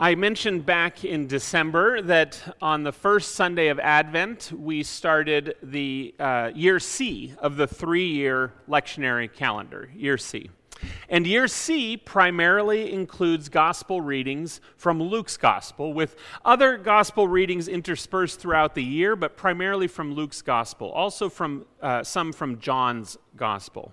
I mentioned back in December that on the first Sunday of Advent, we started the uh, year C of the three year lectionary calendar, year C. And year C primarily includes gospel readings from Luke's gospel, with other gospel readings interspersed throughout the year, but primarily from Luke's gospel, also from uh, some from John's gospel.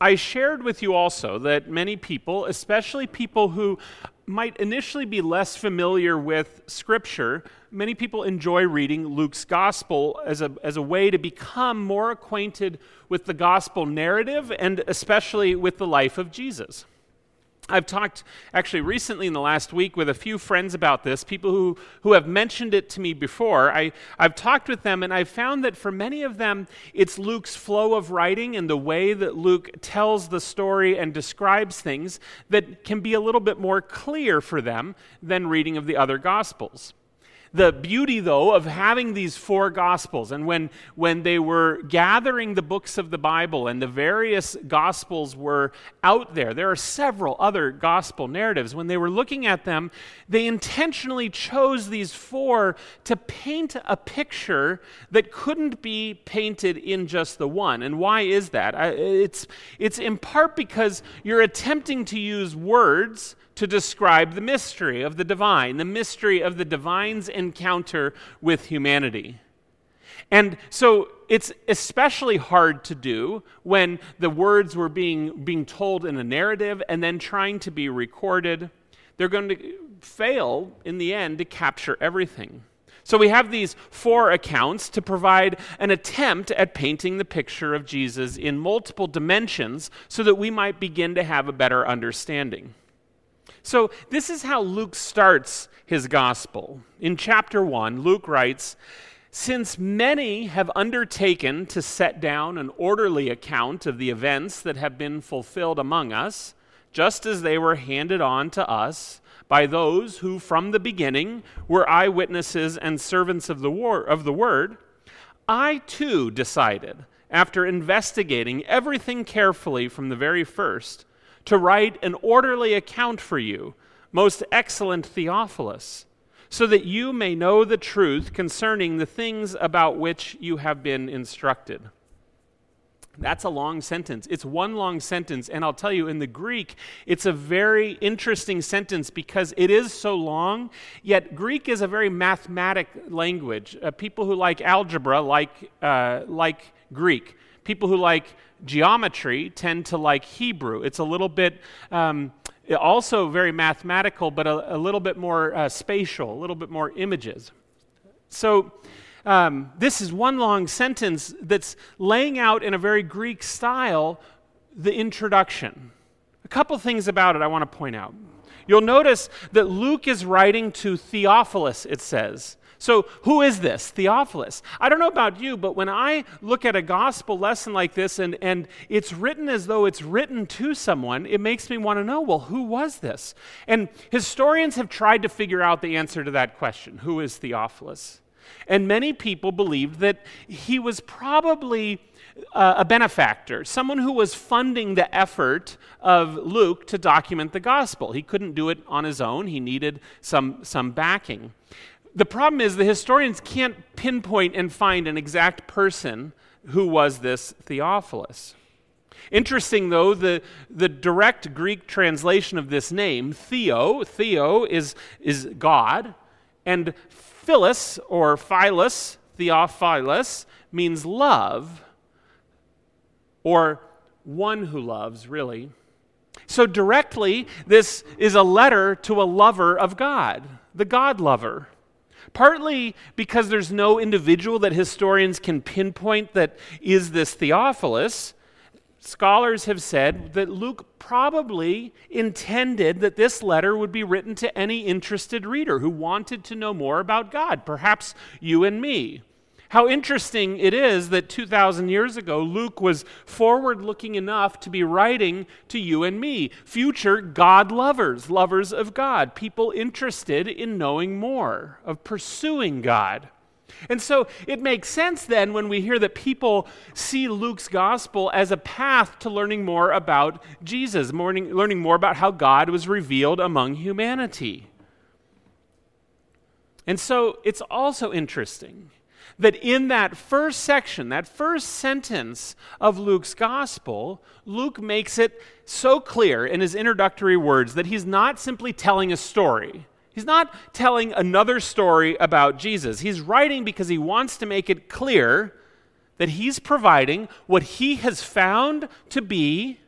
I shared with you also that many people, especially people who might initially be less familiar with Scripture, many people enjoy reading Luke's Gospel as a, as a way to become more acquainted with the Gospel narrative and especially with the life of Jesus. I've talked actually recently in the last week with a few friends about this, people who, who have mentioned it to me before. I, I've talked with them, and I've found that for many of them, it's Luke's flow of writing and the way that Luke tells the story and describes things that can be a little bit more clear for them than reading of the other Gospels the beauty, though, of having these four Gospels, and when, when they were gathering the books of the Bible and the various Gospels were out there, there are several other Gospel narratives. When they were looking at them, they intentionally chose these four to paint a picture that couldn't be painted in just the one. And why is that? It's, it's in part because you're attempting to use words to describe the mystery of the divine, the mystery of the divine's encounter with humanity. And so it's especially hard to do when the words were being, being told in a narrative and then trying to be recorded. They're going to fail in the end to capture everything. So we have these four accounts to provide an attempt at painting the picture of Jesus in multiple dimensions so that we might begin to have a better understanding. So, this is how Luke starts his gospel. In chapter 1, Luke writes Since many have undertaken to set down an orderly account of the events that have been fulfilled among us, just as they were handed on to us by those who from the beginning were eyewitnesses and servants of the, war, of the word, I too decided, after investigating everything carefully from the very first, to write an orderly account for you, most excellent Theophilus, so that you may know the truth concerning the things about which you have been instructed. That's a long sentence. It's one long sentence, and I'll tell you, in the Greek, it's a very interesting sentence because it is so long, yet Greek is a very mathematic language. Uh, people who like algebra like, uh, like Greek. People who like geometry tend to like Hebrew. It's a little bit um, also very mathematical, but a, a little bit more uh, spatial, a little bit more images. So, um, this is one long sentence that's laying out in a very Greek style the introduction. A couple things about it I want to point out. You'll notice that Luke is writing to Theophilus, it says. So, who is this? Theophilus. I don't know about you, but when I look at a gospel lesson like this and, and it's written as though it's written to someone, it makes me want to know well, who was this? And historians have tried to figure out the answer to that question who is Theophilus? And many people believed that he was probably uh, a benefactor, someone who was funding the effort of Luke to document the gospel. He couldn't do it on his own, he needed some, some backing the problem is the historians can't pinpoint and find an exact person who was this Theophilus. Interesting, though, the, the direct Greek translation of this name, Theo, Theo is, is God, and Phyllis or Philus, Theophilus, means love, or one who loves, really. So, directly, this is a letter to a lover of God, the God lover partly because there's no individual that historians can pinpoint that is this Theophilus. Scholars have said that Luke probably intended that this letter would be written to any interested reader who wanted to know more about God, perhaps you and me. How interesting it is that 2,000 years ago, Luke was forward looking enough to be writing to you and me, future God lovers, lovers of God, people interested in knowing more, of pursuing God. And so it makes sense then when we hear that people see Luke's gospel as a path to learning more about Jesus, learning more about how God was revealed among humanity. And so it's also interesting that in that first section, that first sentence of Luke's gospel, Luke makes it so clear in his introductory words that he's not simply telling a story. He's not telling another story about Jesus. He's writing because he wants to make it clear that he's providing what he has found to be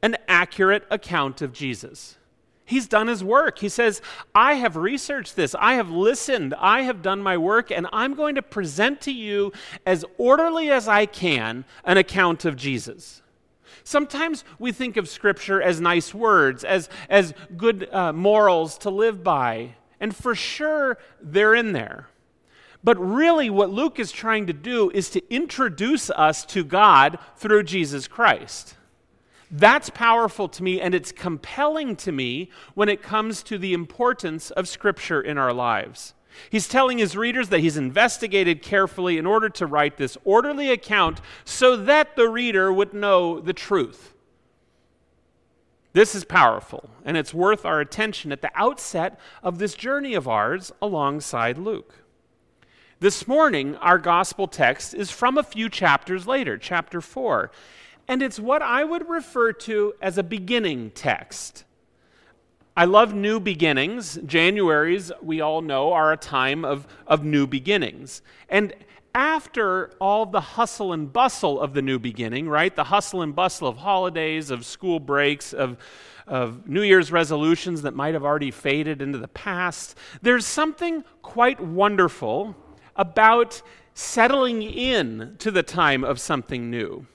an accurate account of Jesus. He's done his work. He says, I have researched this, I have listened, I have done my work, and I'm going to present to you as orderly as I can an account of Jesus. Sometimes we think of Scripture as nice words, as, as good uh, morals to live by, and for sure they're in there. But really, what Luke is trying to do is to introduce us to God through Jesus Christ. That's powerful to me, and it's compelling to me when it comes to the importance of Scripture in our lives. He's telling his readers that he's investigated carefully in order to write this orderly account so that the reader would know the truth. This is powerful, and it's worth our attention at the outset of this journey of ours alongside Luke. This morning, our gospel text is from a few chapters later, chapter 4 and it's what I would refer to as a beginning text. I love new beginnings. Januaries, we all know, are a time of, of new beginnings. And after all the hustle and bustle of the new beginning, right? The hustle and bustle of holidays, of school breaks, of, of New Year's resolutions that might have already faded into the past, there's something quite wonderful about settling in to the time of something new.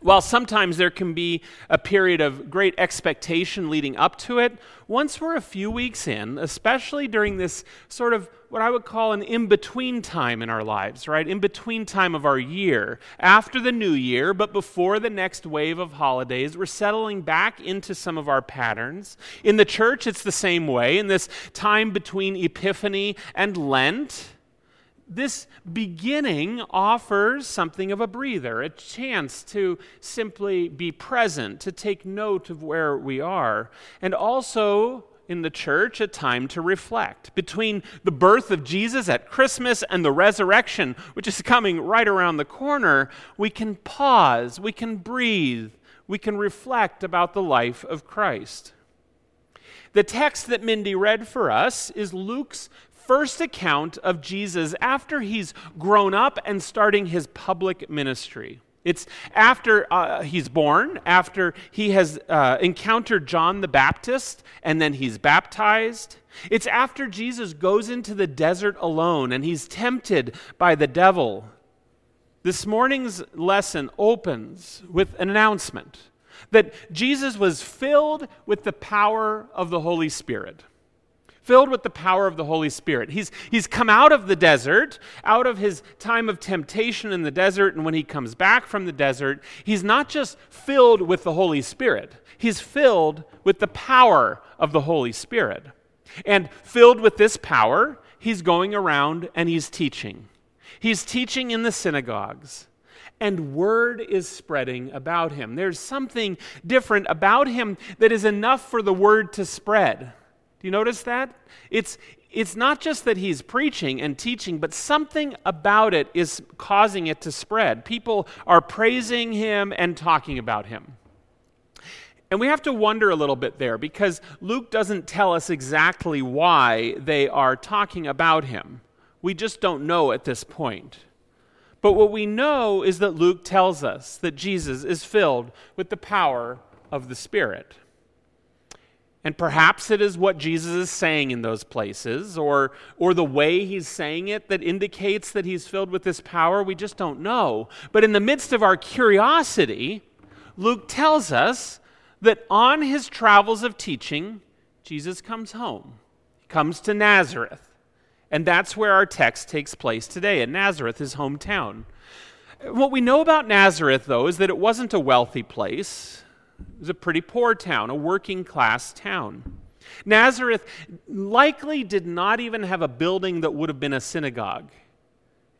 While sometimes there can be a period of great expectation leading up to it, once we're a few weeks in, especially during this sort of what I would call an in between time in our lives, right? In between time of our year, after the new year, but before the next wave of holidays, we're settling back into some of our patterns. In the church, it's the same way. In this time between Epiphany and Lent, this beginning offers something of a breather, a chance to simply be present, to take note of where we are, and also in the church a time to reflect. Between the birth of Jesus at Christmas and the resurrection, which is coming right around the corner, we can pause, we can breathe, we can reflect about the life of Christ. The text that Mindy read for us is Luke's first account of Jesus after he's grown up and starting his public ministry. It's after uh, he's born, after he has uh, encountered John the Baptist, and then he's baptized. It's after Jesus goes into the desert alone and he's tempted by the devil. This morning's lesson opens with an announcement that Jesus was filled with the power of the Holy Spirit filled with the power of the Holy Spirit. He's, he's come out of the desert, out of his time of temptation in the desert, and when he comes back from the desert, he's not just filled with the Holy Spirit, he's filled with the power of the Holy Spirit. And filled with this power, he's going around and he's teaching. He's teaching in the synagogues and word is spreading about him. There's something different about him that is enough for the word to spread. Do you notice that? It's, it's not just that he's preaching and teaching, but something about it is causing it to spread. People are praising him and talking about him. And we have to wonder a little bit there because Luke doesn't tell us exactly why they are talking about him. We just don't know at this point. But what we know is that Luke tells us that Jesus is filled with the power of the Spirit. And perhaps it is what Jesus is saying in those places, or, or the way he's saying it that indicates that he's filled with this power. We just don't know. But in the midst of our curiosity, Luke tells us that on his travels of teaching, Jesus comes home. He comes to Nazareth. And that's where our text takes place today, in Nazareth, his hometown. What we know about Nazareth, though, is that it wasn't a wealthy place. It was a pretty poor town, a working class town. Nazareth likely did not even have a building that would have been a synagogue.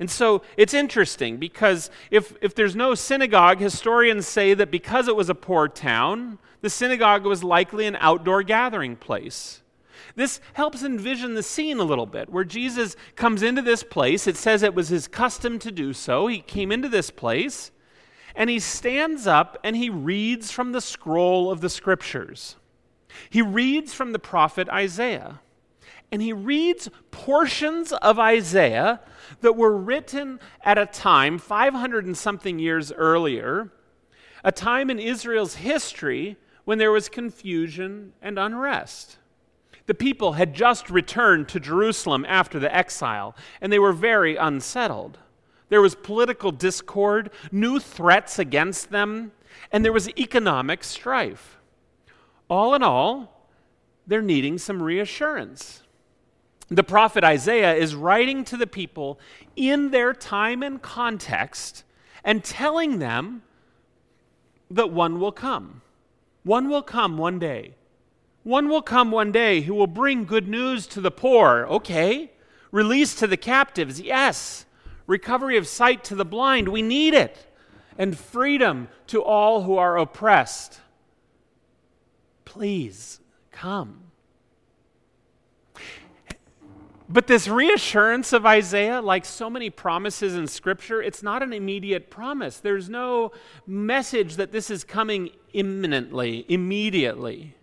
And so it's interesting because if, if there's no synagogue, historians say that because it was a poor town, the synagogue was likely an outdoor gathering place. This helps envision the scene a little bit where Jesus comes into this place. It says it was his custom to do so. He came into this place and he stands up and he reads from the scroll of the scriptures. He reads from the prophet Isaiah. And he reads portions of Isaiah that were written at a time, 500 and something years earlier, a time in Israel's history when there was confusion and unrest. The people had just returned to Jerusalem after the exile, and they were very unsettled. There was political discord, new threats against them, and there was economic strife. All in all, they're needing some reassurance. The prophet Isaiah is writing to the people in their time and context and telling them that one will come. One will come one day. One will come one day who will bring good news to the poor. Okay. Release to the captives. Yes. Recovery of sight to the blind. We need it. And freedom to all who are oppressed. Please come. But this reassurance of Isaiah, like so many promises in Scripture, it's not an immediate promise. There's no message that this is coming imminently, immediately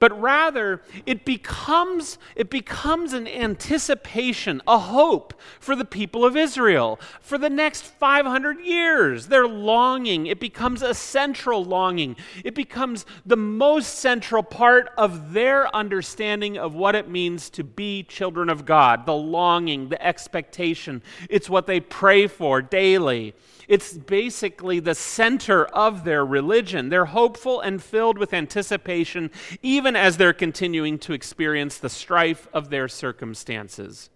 but rather it becomes, it becomes an anticipation, a hope for the people of Israel for the next 500 years. They're longing. It becomes a central longing. It becomes the most central part of their understanding of what it means to be children of God the longing, the expectation. It's what they pray for daily. It's basically the center of their religion. They're hopeful and filled with anticipation, even as they're continuing to experience the strife of their circumstances.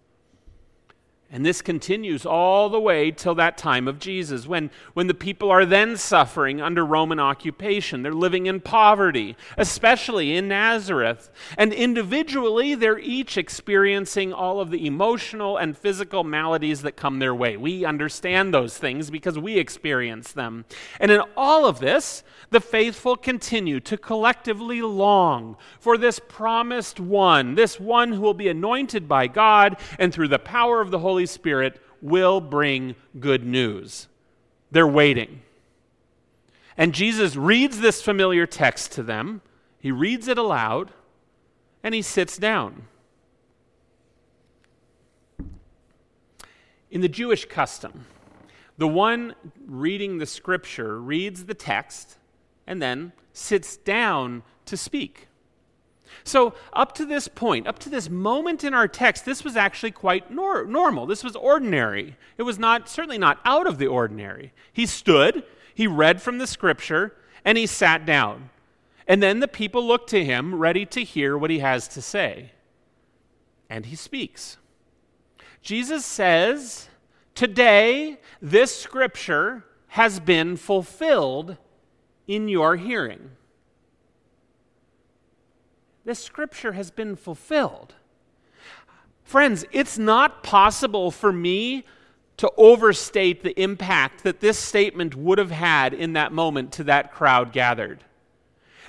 And this continues all the way till that time of Jesus, when, when the people are then suffering under Roman occupation. They're living in poverty, especially in Nazareth. And individually, they're each experiencing all of the emotional and physical maladies that come their way. We understand those things because we experience them. And in all of this, the faithful continue to collectively long for this promised one, this one who will be anointed by God and through the power of the Holy Spirit will bring good news. They're waiting. And Jesus reads this familiar text to them. He reads it aloud and he sits down. In the Jewish custom, the one reading the scripture reads the text and then sits down to speak. So, up to this point, up to this moment in our text, this was actually quite nor- normal. This was ordinary. It was not, certainly not out of the ordinary. He stood, he read from the scripture, and he sat down. And then the people look to him, ready to hear what he has to say. And he speaks. Jesus says, Today, this scripture has been fulfilled in your hearing. This scripture has been fulfilled. Friends, it's not possible for me to overstate the impact that this statement would have had in that moment to that crowd gathered.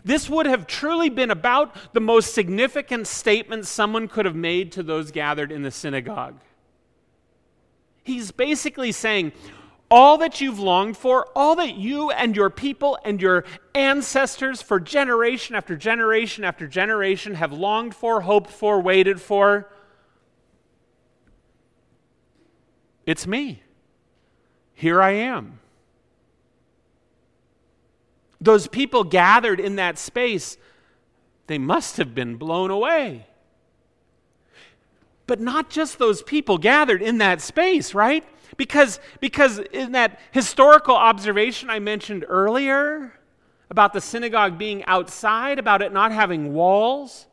This would have truly been about the most significant statement someone could have made to those gathered in the synagogue. He's basically saying, all that you've longed for, all that you and your people and your ancestors for generation after generation after generation have longed for, hoped for, waited for. It's me. Here I am. Those people gathered in that space, they must have been blown away. But not just those people gathered in that space, right? Because, because in that historical observation I mentioned earlier about the synagogue being outside, about it not having walls,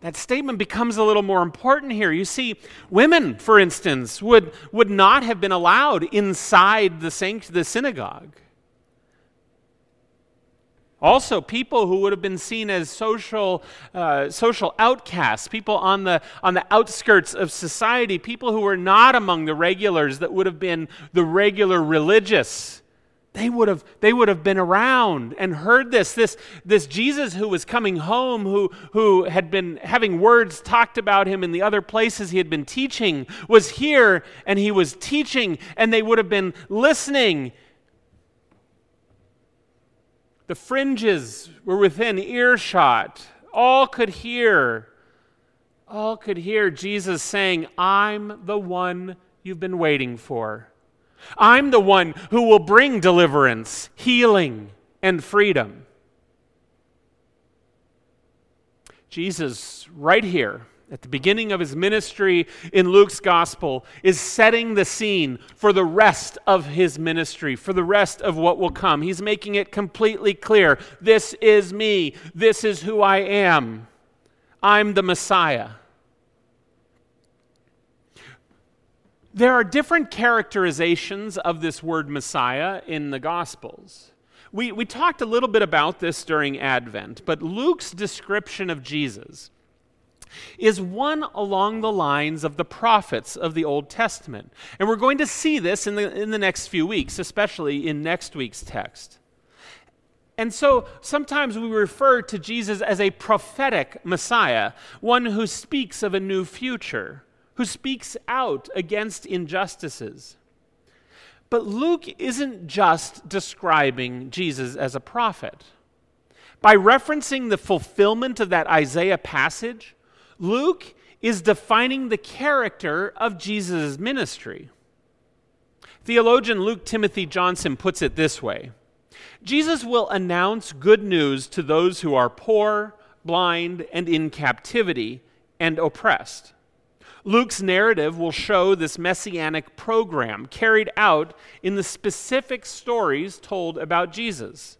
that statement becomes a little more important here. You see, women, for instance, would, would not have been allowed inside the, the synagogue. Also, people who would have been seen as social, uh, social outcasts, people on the, on the outskirts of society, people who were not among the regulars that would have been the regular religious, they would have they would have been around and heard this this this jesus who was coming home who who had been having words talked about him in the other places he had been teaching was here and he was teaching and they would have been listening the fringes were within earshot. All could hear. All could hear jesus saying i'm the one you've been waiting for. I'm the one who will bring deliverance, healing, and freedom. Jesus, right here, at the beginning of his ministry in Luke's gospel, is setting the scene for the rest of his ministry, for the rest of what will come. He's making it completely clear this is me, this is who I am. I'm the Messiah. There are different characterizations of this word Messiah in the Gospels. We, we talked a little bit about this during Advent, but Luke's description of Jesus is one along the lines of the prophets of the Old Testament. And we're going to see this in the, in the next few weeks, especially in next week's text. And so sometimes we refer to Jesus as a prophetic Messiah, one who speaks of a new future who speaks out against injustices. But Luke isn't just describing Jesus as a prophet. By referencing the fulfillment of that Isaiah passage, Luke is defining the character of Jesus' ministry. Theologian Luke Timothy Johnson puts it this way Jesus will announce good news to those who are poor, blind, and in captivity and oppressed. Luke's narrative will show this messianic program carried out in the specific stories told about Jesus.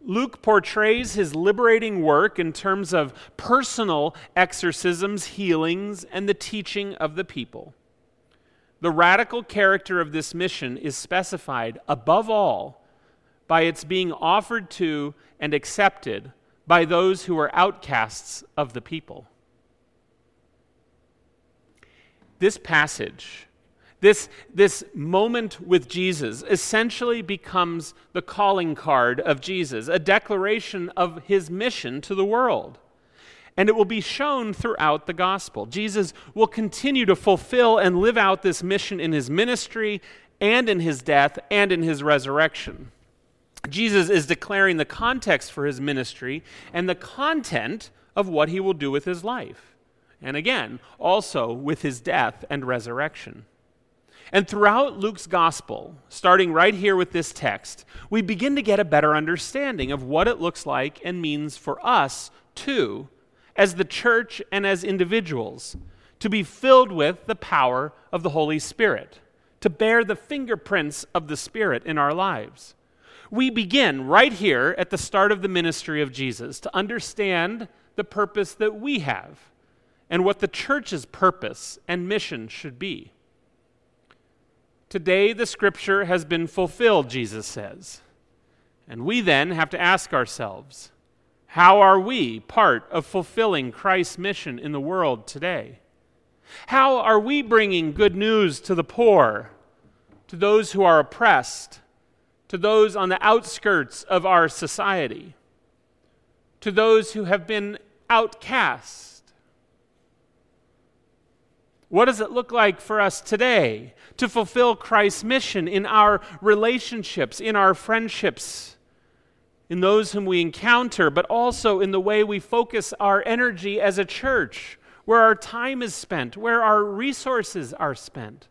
Luke portrays his liberating work in terms of personal exorcisms, healings, and the teaching of the people. The radical character of this mission is specified, above all, by its being offered to and accepted by those who are outcasts of the people this passage, this, this moment with Jesus, essentially becomes the calling card of Jesus, a declaration of his mission to the world. And it will be shown throughout the gospel. Jesus will continue to fulfill and live out this mission in his ministry and in his death and in his resurrection. Jesus is declaring the context for his ministry and the content of what he will do with his life and again, also with his death and resurrection. And throughout Luke's gospel, starting right here with this text, we begin to get a better understanding of what it looks like and means for us, too, as the church and as individuals, to be filled with the power of the Holy Spirit, to bear the fingerprints of the Spirit in our lives. We begin right here at the start of the ministry of Jesus to understand the purpose that we have and what the church's purpose and mission should be. Today, the scripture has been fulfilled, Jesus says. And we then have to ask ourselves how are we part of fulfilling Christ's mission in the world today? How are we bringing good news to the poor, to those who are oppressed, to those on the outskirts of our society, to those who have been outcast? What does it look like for us today to fulfill Christ's mission in our relationships, in our friendships, in those whom we encounter, but also in the way we focus our energy as a church, where our time is spent, where our resources are spent?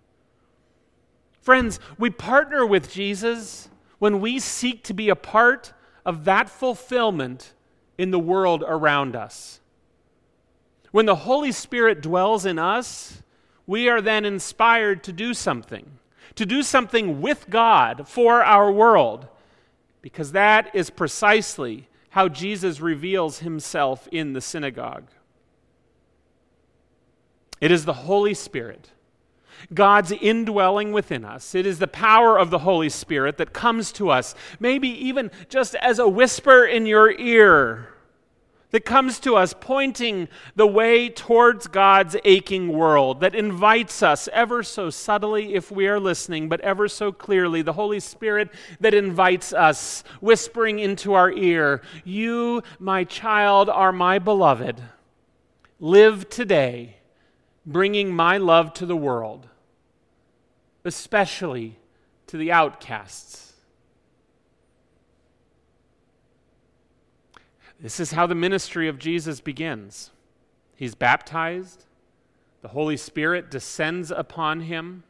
Friends, we partner with Jesus when we seek to be a part of that fulfillment in the world around us. When the Holy Spirit dwells in us, we are then inspired to do something, to do something with God for our world, because that is precisely how Jesus reveals himself in the synagogue. It is the Holy Spirit, God's indwelling within us. It is the power of the Holy Spirit that comes to us, maybe even just as a whisper in your ear that comes to us pointing the way towards God's aching world, that invites us ever so subtly if we are listening, but ever so clearly, the Holy Spirit that invites us, whispering into our ear, You, my child, are my beloved. Live today, bringing my love to the world, especially to the outcasts This is how the ministry of Jesus begins. He's baptized, the Holy Spirit descends upon him.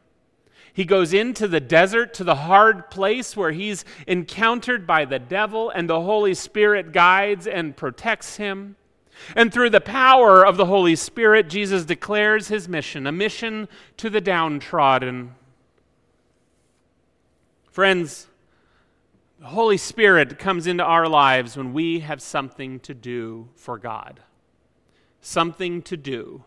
He goes into the desert to the hard place where he's encountered by the devil, and the Holy Spirit guides and protects him. And through the power of the Holy Spirit, Jesus declares his mission a mission to the downtrodden. Friends, the Holy Spirit comes into our lives when we have something to do for God. Something to do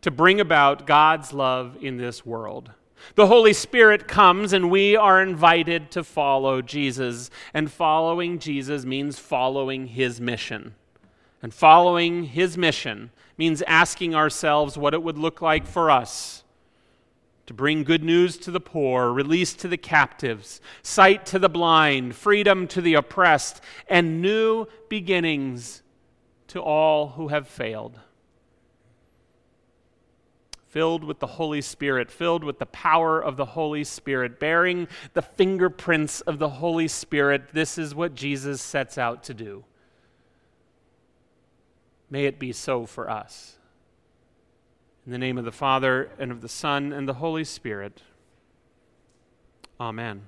to bring about God's love in this world. The Holy Spirit comes and we are invited to follow Jesus. And following Jesus means following his mission. And following his mission means asking ourselves what it would look like for us to bring good news to the poor, release to the captives, sight to the blind, freedom to the oppressed, and new beginnings to all who have failed. Filled with the Holy Spirit, filled with the power of the Holy Spirit, bearing the fingerprints of the Holy Spirit, this is what Jesus sets out to do. May it be so for us. In the name of the Father, and of the Son, and the Holy Spirit. Amen.